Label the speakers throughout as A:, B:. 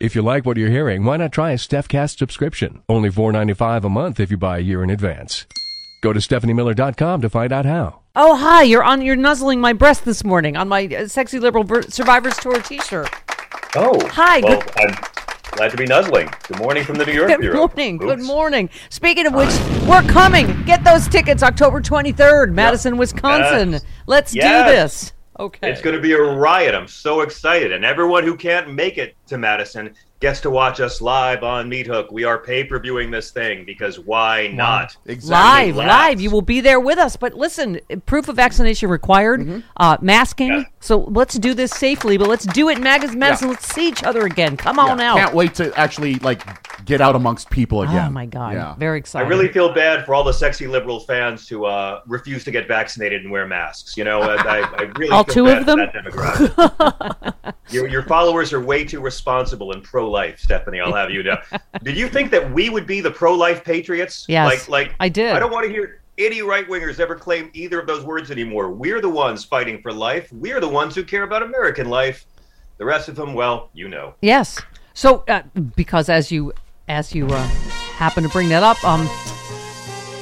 A: If you like what you're hearing, why not try a StephCast subscription? Only $4.95 a month if you buy a year in advance. Go to StephanieMiller.com to find out how.
B: Oh, hi! You're on. You're nuzzling my breast this morning on my uh, sexy liberal Ver- survivors tour T-shirt.
C: Oh,
B: Hi,
C: Well,
B: good-
C: I'm glad to be nuzzling. Good morning from the New York
B: Good
C: Bureau.
B: morning. Good morning. Speaking of which, we're coming. Get those tickets October 23rd, Madison, Wisconsin.
C: Yes.
B: Let's do this. Okay.
C: It's going to be a riot. I'm so excited. And everyone who can't make it to Madison gets to watch us live on Meat Hook. We are pay per viewing this thing because why not?
B: Live,
C: Relax.
B: live. You will be there with us. But listen, proof of vaccination required, uh, masking.
C: Yeah.
B: So let's do this safely, but let's do it in Mag- Madison. Let's see each other again. Come on
D: Yeah,
B: out.
D: Can't wait to actually like get out amongst people again.
B: Oh, my God.
D: Yeah.
B: Very excited.
C: I really feel bad for all the sexy liberal fans who uh, refuse to get vaccinated and wear masks. You know, I, I, I really
B: All
C: feel
B: two
C: bad
B: of
C: for
B: them?
C: your, your followers are way too responsible and pro-life, Stephanie. I'll have you know. Did you think that we would be the pro-life patriots?
B: Yes,
C: like, like
B: I did.
C: I don't want to hear any right wingers ever claim either of those words anymore. We're the ones fighting for life. We're the ones who care about American life. The rest of them, well, you know.
B: Yes. So, uh, because as you as you uh, happen to bring that up, um,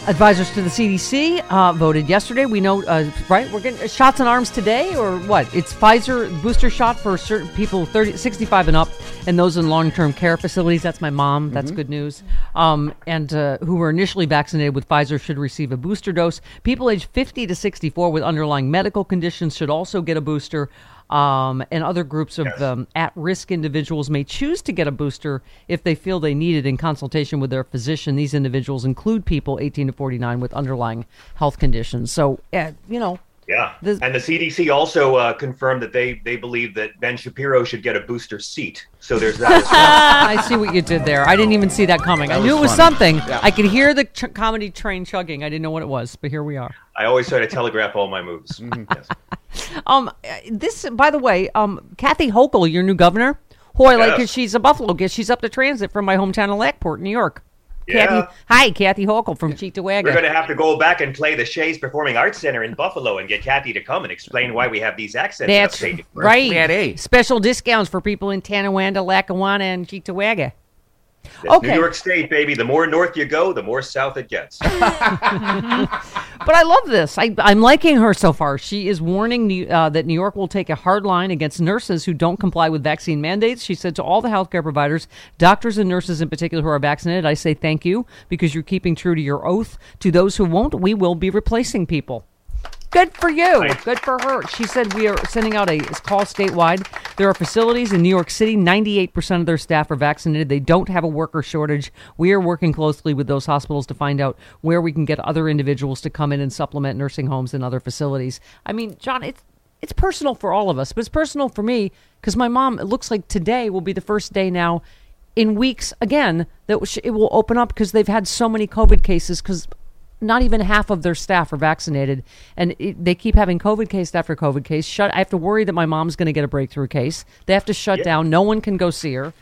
B: advisors to the CDC uh, voted yesterday. We know, uh, right? We're getting shots in arms today, or what? It's Pfizer booster shot for certain people 30, 65 and up, and those in long-term care facilities. That's my mom. That's good news. Um, and uh, who were initially vaccinated with Pfizer should receive a booster dose. People aged 50 to 64 with underlying medical conditions should also get a booster. Um, and other groups of um, at risk individuals may choose to get a booster if they feel they need it in consultation with their physician. These individuals include people 18 to 49 with underlying health conditions. So, uh, you know,
C: Yeah,
B: The-
C: and the CDC also uh, confirmed that they they believe that Ben Shapiro should get a booster seat. So there's that. as well.
B: I see what you did there. I didn't even see that coming. I knew
D: was
B: it was
D: funny.
B: something.
D: Yeah.
B: I could hear the ch- comedy train chugging. I didn't know what it was, but here we are.
C: I always try to telegraph all my moves.
D: Mm-hmm.
C: Yes.
B: Um, this, by the way, um, Kathy Hochul, your new governor. Who I like because she's a Buffalo kid. She's up the transit from my hometown of Lockport, New York.
C: Yeah.
B: Kathy, hi, Kathy Hochul from
C: We're going to have to go back and play the Shea's Performing Arts Center in Buffalo and get Kathy to come and explain why we have these accents.
B: That's
C: updated.
B: right.
D: Flat A.
B: Special discounts for people in Tonawanda, Lackawanna, and Cheektowaga.
C: That's
B: Okay.
C: New York State, baby. The more north you go, the more south it gets.
B: But I love this. I, I'm liking her so far. She is warning New- uh, that New York will take a hard line against nurses who don't comply with vaccine mandates. She said to all the healthcare providers, doctors and nurses in particular who are vaccinated, I say thank you because you're keeping true to your oath. To those who won't, we will be replacing people. Good for you. Good for her. She said we are sending out a call statewide. There are facilities in New York City. 98% of their staff are vaccinated. They don't have a worker shortage. We are working closely with those hospitals to find out where we can get other individuals to come in and supplement nursing homes and other facilities. I mean, John, it's it's personal for all of us, but it's personal for me because my mom. It looks like today will be the first day now in weeks again that it will open up because they've had so many COVID cases because not even half of their staff are vaccinated, and it, they keep having COVID case after COVID case. Shut. I have to worry that my mom's going to get a breakthrough case. They have to shut down. No one can go see her.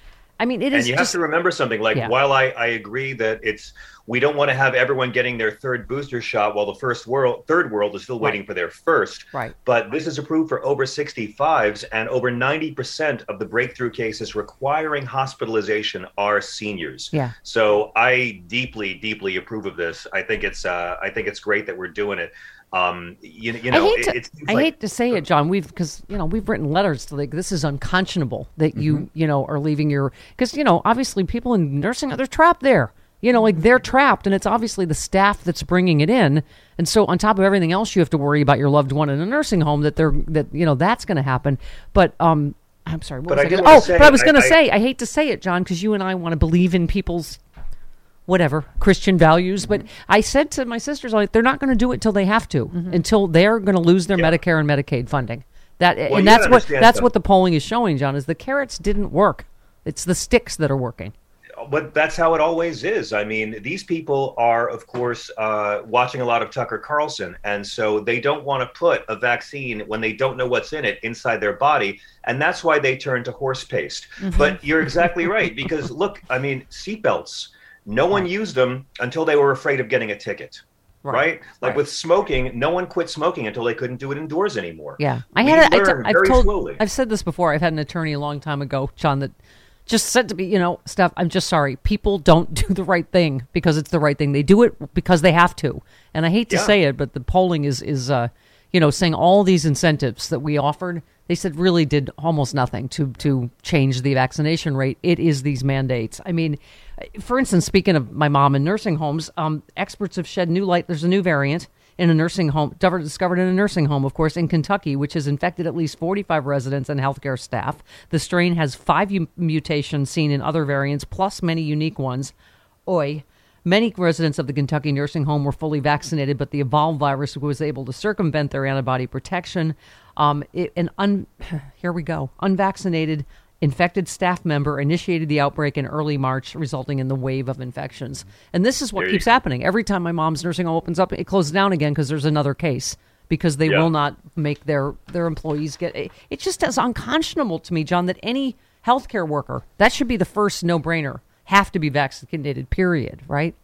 B: I mean, it is.
C: and you
B: just
C: have to remember something like
B: Yeah.
C: while I, I agree that it's we don't want to have everyone getting their third booster shot while the first world third world is still waiting for their first
B: Right.
C: but this is approved for over 65s and over 90% of the breakthrough cases requiring hospitalization are seniors
B: Yeah.
C: so i deeply deeply approve of this i think it's uh, i think it's great that we're doing it um you, you know
B: I hate to,
C: it
B: I
C: like-
B: hate to say it, John. We've because you know we've written letters to like this is unconscionable that
C: Mm-hmm.
B: you you know are leaving your because you know obviously people in nursing they're trapped there. You know, like they're trapped, and it's obviously the staff that's bringing it in. And so, on top of everything else, you have to worry about your loved one in a nursing home that they're that you know that's going to happen. But um, I'm sorry. What
C: But
B: was
C: I do
B: gonna, oh,
C: say-
B: but I was going to
C: I- I-
B: say I hate to say it, John, because you and I want to believe in people's whatever Christian values. But I said to my sisters, like, they're not going to do it till they have to, until they're going to lose their
C: Yeah.
B: Medicare and Medicaid funding. That
C: you
B: and that's what that's what the polling is showing, John. Is the carrots didn't work. It's the sticks that are working.
C: but that's how it always is. I mean, these people are, of course, uh, watching a lot of Tucker Carlson, and so they don't want to put a vaccine when they don't know what's in it inside their body, and that's why they turn to horse paste.
B: Mm-hmm.
C: But you're exactly right because look, I mean, seatbelts. No one used them until they were afraid of getting a ticket. Right. Like
B: Right.
C: with smoking, no one quit smoking until they couldn't do it indoors anymore.
B: Yeah, I
C: We
B: had. A, I t- I've
C: very
B: told.
C: slowly.
B: I've said this before. I've had an attorney a long time ago, John, that just said to me, you know, Steph, I'm just sorry. People don't do the right thing because it's the right thing. They do it because they have to. And I hate to
C: Yeah.
B: say it, but the polling is is uh, you know, saying all these incentives that we offered, they said really did almost nothing to to change the vaccination rate. It is these mandates. I mean, for instance, speaking of my mom in nursing homes, um, experts have shed new light. There's a new variant in a nursing home, discovered in a nursing home, of course, in Kentucky, which has infected at least 45 residents and healthcare staff. The strain has five mutations seen in other variants, plus many unique ones. Oi. Many residents of the Kentucky nursing home were fully vaccinated, but the evolved virus was able to circumvent their antibody protection. Um, it, an un, here we go, unvaccinated infected staff member initiated the outbreak in early March, resulting in the wave of infections. And this is what
C: There
B: keeps happening. Every time my mom's nursing home opens up, it closes down again because there's another case because they
C: Yeah.
B: will not make their their employees get. It it just is unconscionable to me, John, that any healthcare worker that should be the first no brainer have to be vaccinated. Period. Right?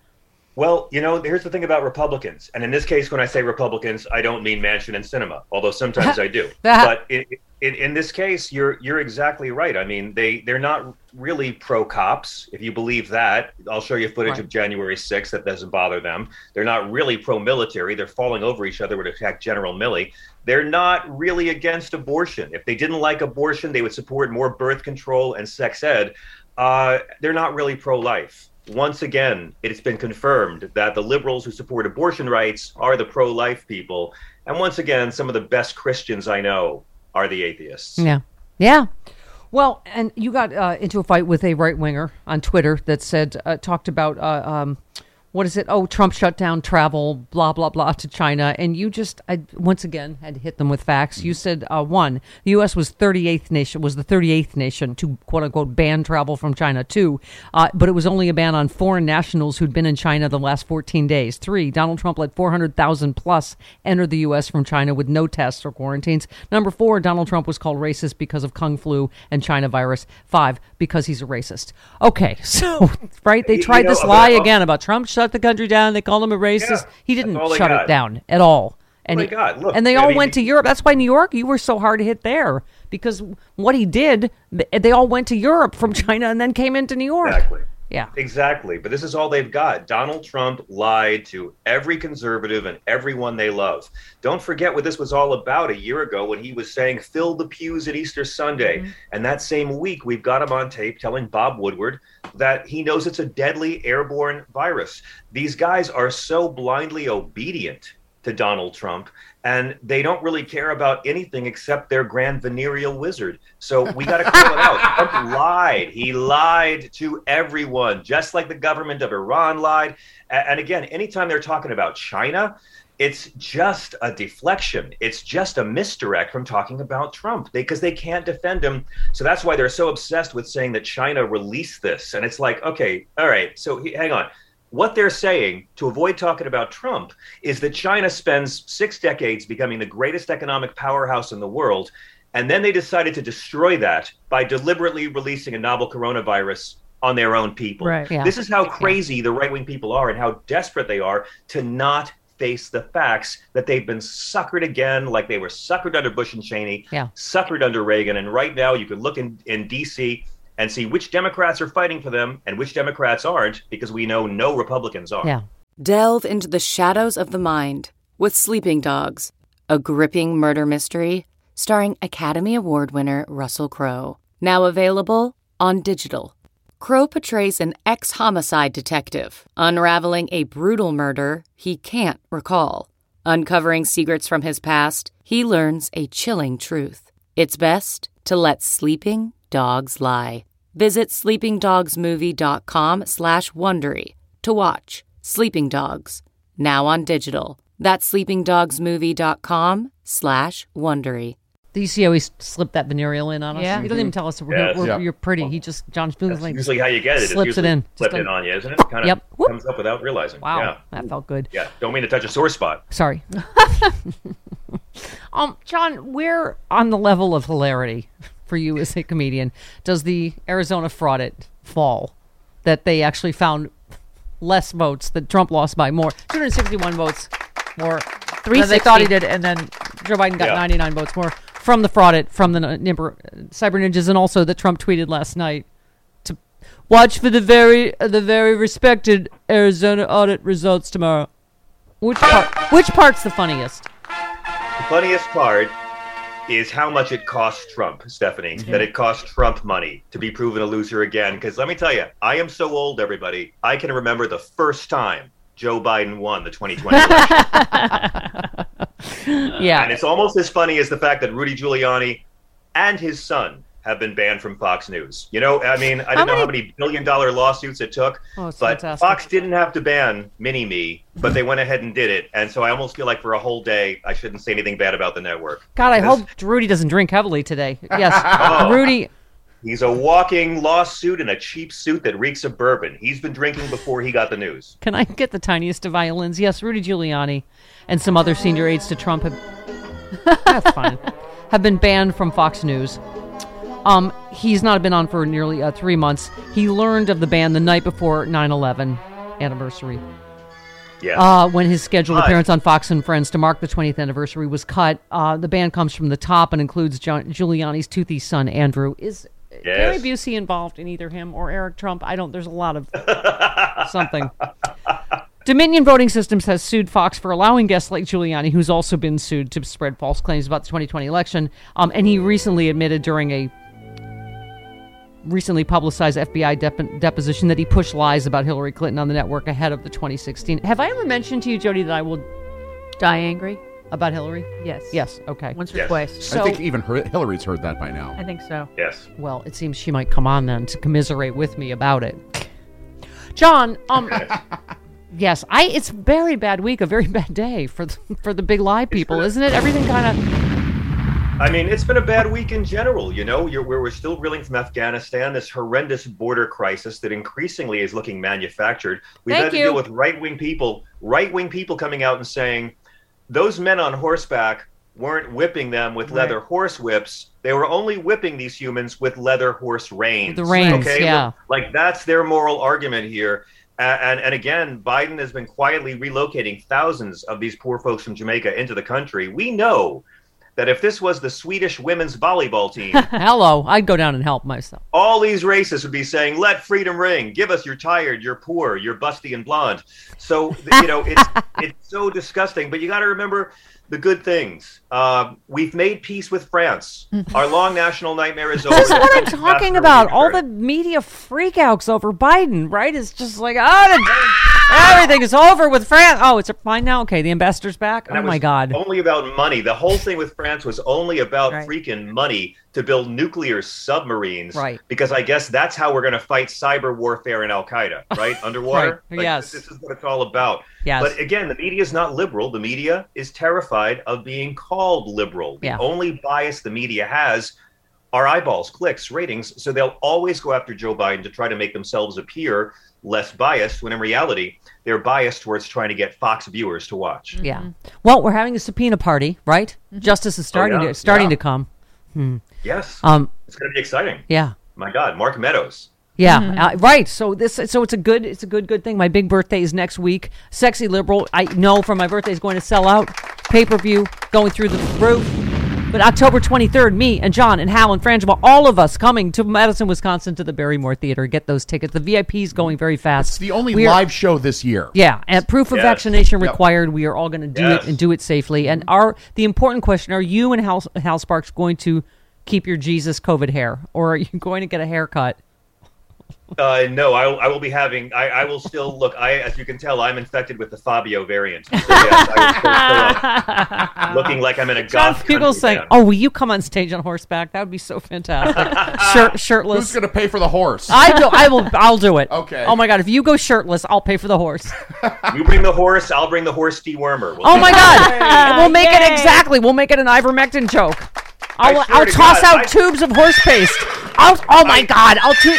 C: Well, you know, here's the thing about Republicans, and in this case, when I say Republicans, I don't mean Manchin and Sinema, although sometimes I do. But in, in, in this case, you're you're exactly right. I mean, they they're not really pro cops. If you believe that, I'll show you footage
B: Right.
C: of January 6th. That doesn't bother them. They're not really pro military. They're falling over each other to attack General Milley. They're not really against abortion. If they didn't like abortion, they would support more birth control and sex ed. Uh, they're not really pro life. Once again, it's been confirmed that the liberals who support abortion rights are the pro life people. And once again, some of the best Christians I know are the atheists.
B: Yeah. Yeah. Well, and you got uh, into a fight with a right winger on Twitter that said, uh, talked about, uh, um, what is it? Oh, Trump shut down travel, blah, blah, blah, to China. And you just, I, once again, had to hit them with facts. You said, uh, one, the U.S. was 38th nation, was the 38th nation to quote unquote ban travel from China. Two, uh, but it was only a ban on foreign nationals who'd been in China the last 14 days. Three, Donald Trump let 400,000 plus enter the U.S. from China with no tests or quarantines. Number four, Donald Trump was called racist because of Kung flu and China virus. Five, because he's a racist. Okay, so, right? They tried
C: you know,
B: this lie
C: about-
B: again about Trump shut the country down. They called him a racist.
C: Yeah,
B: he didn't shut it down at all. And
C: they
B: he-
C: got. Look,
B: and they
C: I
B: all
C: mean,
B: went to Europe. That's why New York, you were so hard to hit there because what he did, they all went to Europe from China and then came into New York.
C: Exactly.
B: Yeah.
C: Exactly. But this is all they've got. Donald Trump lied to every conservative and everyone they love. Don't forget what this was all about a year ago when he was saying, fill the pews at Easter Sunday. Mm-hmm. And that same week, we've got him on tape telling Bob Woodward that he knows it's a deadly airborne virus. These guys are so blindly obedient to Donald Trump. And they don't really care about anything except their grand venereal wizard. So we got to call it out. Trump lied. He lied to everyone, just like the government of Iran lied. And again, anytime they're talking about China, it's just a deflection. It's just a misdirect from talking about Trump because they can't defend him. So that's why they're so obsessed with saying that China released this. And it's like, okay, all right, so he, hang on. What they're saying to avoid talking about Trump is that China spends six decades becoming the greatest economic powerhouse in the world. And then they decided to destroy that by deliberately releasing a novel coronavirus on their own people.
E: Right.
B: Yeah.
C: This is how crazy the right wing people are and how desperate they are to not face the facts that they've been suckered again, like they were suckered under Bush and Cheney,
B: Yeah.
C: suckered under Reagan. And right now, you can look in, in D.C. and see which Democrats are fighting for them and which Democrats aren't, because we know no Republicans are.
B: Yeah.
F: Delve into the shadows of the mind with Sleeping Dogs, a gripping murder mystery starring Academy Award winner Russell Crowe. Now available on digital. Crowe portrays an ex homicide detective unraveling a brutal murder he can't recall. Uncovering secrets from his past, he learns a chilling truth. It's best to let sleeping dogs lie. Visit sleepingdogsmovie.com slash Wondery to watch Sleeping Dogs, now on digital. That's sleepingdogsmovie.com slash Wondery.
B: Do you see how he s- slipped that venereal in on us?
E: Yeah.
B: He doesn't even tell us we're,
C: Yes.
B: we're,
D: Yeah.
B: you're pretty. He just John Smooth
C: That's
B: like
C: usually how you get it. It's
B: slips it in.
C: Slipped
B: Just
C: in on you, isn't it? Kind of
B: Yep. Whoop.
C: comes up without realizing.
B: Wow,
C: Yeah.
B: that felt good.
C: Yeah. Don't mean to touch a sore spot.
B: Sorry. um, John, we're on the level of hilarity for you as a comedian does the Arizona fraud it fall? That they actually found less votes that Trump lost by more, 261 votes more than they thought he did, and then Joe Biden got
C: Yeah.
B: 99 votes more from the fraud it from the Nimber, uh, cyber ninjas, and also that Trump tweeted last night to watch for the very uh, the very respected Arizona audit results tomorrow. Which part? Which part's the funniest?
C: The funniest part is how much it costs Trump, Stephanie, that mhm. it costs Trump money to be proven a loser again. Because let me tell you, I am so old, everybody. I can remember the first time Joe Biden won the 2020 election.
B: Yeah,
C: and it's almost as funny as the fact that Rudy Giuliani and his son have been banned from Fox News. You know, I mean, I don't know how many billion dollar lawsuits it took,
B: Oh,
C: but
B: fantastic.
C: Fox didn't have to ban Mini Me, but they went ahead and did it. And so I almost feel like for a whole day, I shouldn't say anything bad about the network.
B: God, I hope Rudy doesn't drink heavily today. Yes,
C: Oh.
B: Rudy.
C: He's a walking lawsuit in a cheap suit that reeks of bourbon. He's been drinking before he got the news.
B: Can I get the tiniest of violins? Yes, Rudy Giuliani and some other senior aides to Trump have. that's fine. Have been banned from Fox News. Um, he's not been on for nearly uh, three months. He learned of the ban the night before 9/11 anniversary.
C: Yeah.
B: uh, when his scheduled
C: Hi.
B: appearance on Fox and Friends to mark the 20th anniversary was cut. Uh, the ban comes from the top and includes John, Giuliani's toothy son, Andrew. Is Gary Busey involved in either him or Eric Trump? I don't. There's a lot of something. Dominion Voting Systems has sued Fox for allowing guests like Giuliani, who's also been sued to spread false claims about the 2020 election. Um, and he recently admitted during a recently publicized FBI dep- deposition that he pushed lies about Hillary Clinton on the network ahead of the 2016. Have I ever mentioned to you, Jody, that I will
E: Die angry?
B: about Hillary?
E: Yes.
B: Yes. Okay.
E: Once or
C: Yes.
E: twice.
B: So,
D: I think even her, Hillary's heard that by now.
E: I think so.
C: yes.
B: well, it seems she might come on then to commiserate with me about it. John, um, yes, I. It's a very bad week, a very bad day for the, for the big lie people, isn't it? Everything kind of.
C: I mean, it's been a bad week in general. You know, You're, we're, we're still reeling from Afghanistan, this horrendous border crisis that increasingly is looking manufactured. We've
B: Thank
C: had to
B: you.
C: deal with right wing people, right wing people coming out and saying those men on horseback weren't whipping them with leather horse whips. They were only whipping these humans with leather horse reins.
B: The reins,
C: okay?
B: yeah.
C: Like that's their moral argument here. And, and again, Biden has been quietly relocating thousands of these poor folks from Jamaica into the country. We know that if this was the Swedish women's volleyball team,
B: Hello, I'd go down and help myself.
C: all these racists would be saying, "Let freedom ring. Give us you're tired, you're poor, you're busty and blonde." So you know it's it's so disgusting. But you got to remember the good things. Um, we've made peace with France. Our long national nightmare is over.
B: This is what I'm talking about. All the media freakouts over Biden, right? It's just like, oh, everything is over with France. Oh, it's fine now. Okay, the ambassador's back.
C: And
B: Oh my God.
C: Only about money. The whole thing with France was only about
E: Right.
C: freaking money to build nuclear submarines.
B: Right.
C: Because I guess that's how we're going to fight cyber warfare and Al Qaeda, right? Underwater.
B: Right. Yes.
C: This, this is what it's all about.
B: Yes.
C: But again, the media is not liberal. The media is terrified of being called liberal. The
B: Yeah.
C: only bias the media has are eyeballs, clicks, ratings. So they'll always go after Joe Biden to try to make themselves appear less biased, when in reality, they're biased towards trying to get Fox viewers to watch.
B: Yeah. Well, we're having a subpoena party, right? Justice is starting
C: Mm-hmm. Oh, yeah.
B: to starting
C: Yeah.
B: to come
C: Yes.
B: Um,
C: it's going to be exciting.
B: yeah.
C: My God, Mark Meadows.
B: Yeah, uh, right. So this, so it's a good, it's a good, good thing. My big birthday is next week. Sexy liberal, I know for my birthday is going to sell out. Pay per view going through the roof. But October 23rd, me and John and Hal and Frangela, all of us coming to Madison, Wisconsin to the Barrymore Theater. Get those tickets. The VIP is going very fast.
D: It's the only
B: We are-
D: live show this year.
B: Yeah, and proof of
C: Yes.
B: vaccination
D: Yep.
B: required. We are all going to do
C: Yes.
B: it and do it safely. And are the important question: Are you and Hal, Hal Sparks going to keep your Jesus COVID hair, or are you going to get a haircut?
C: Uh, no, I, I will be having. I, I will still look. I, as you can tell, I'm infected with the Fabio variant. So yes, I will still, uh, looking like I'm in a
B: John
C: goth
B: Fugel
C: country
B: saying,
C: band.
B: "Oh, will you come on stage on horseback? That would be so fantastic. Shirt, shirtless.
D: Who's going to pay for the horse?
B: I do. I will. I'll do it.
D: Okay.
B: Oh my god! If you go shirtless, I'll pay for the horse.
C: You bring the horse. I'll bring the horse dewormer. We'll
B: Oh my god! we'll make it exactly. We'll make it an ivermectin joke. I'll, I'll
C: to
B: toss
C: God,
B: out
C: I-
B: tubes of horse paste. I'll. Oh my
C: I-
B: god! I'll. T-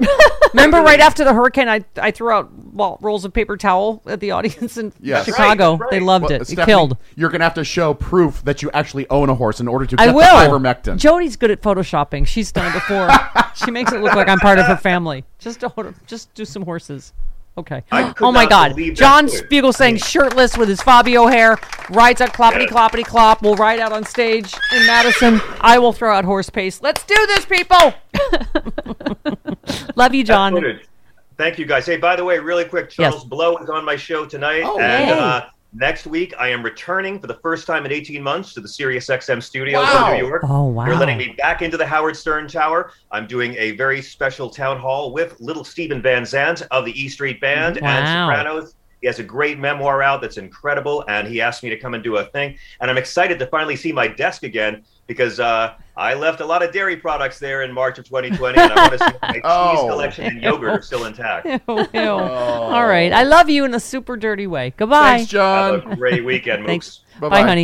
B: Remember, right after the hurricane, I I threw out well rolls of paper towel at the audience in
D: Yes.
B: Chicago.
C: Right, that's
B: They loved
D: Well,
B: it. It killed.
D: You're going to have to show proof that you actually own a horse in order to get
B: I
D: the
B: will.
D: ivermectin.
B: Jody's good at photoshopping. She's done it before. she makes it look like I'm part of her family. Just to, just do some horses. Okay.
C: I could
B: Oh my
C: not
B: God.
C: that
B: John
C: footage.
B: Spiegel saying shirtless with his Fabio hair, rides out cloppity
C: Yes.
B: cloppity clop. We'll ride out on stage in Madison. I will throw out horse pace. Let's do this, people. Love you, John.
C: Thank you, guys. Hey, by the way, really quick,
B: Yes.
C: Charles Blow is on my show tonight,
D: Oh,
C: and
B: yay.
C: uh, next week I am returning for the first time in 18 months to the Sirius XM studios
D: Wow.
C: in New York.
B: Oh, wow.
C: They're letting me back into the Howard Stern Tower. I'm doing a very special town hall with little Steven Van Zandt of the E Street Band and Sopranos. He has a great memoir out that's incredible, and he asked me to come and do a thing. And I'm excited to finally see my desk again because uh, I left a lot of dairy products there in March of 2020, and I want to see if my cheese
D: Oh.
C: collection and yogurt are still intact.
B: Ew, ew. All right. I love you in a super dirty way. Goodbye.
D: Thanks, John.
C: Have a great weekend,
B: Thanks.
D: Bye-bye.
B: Bye, honey.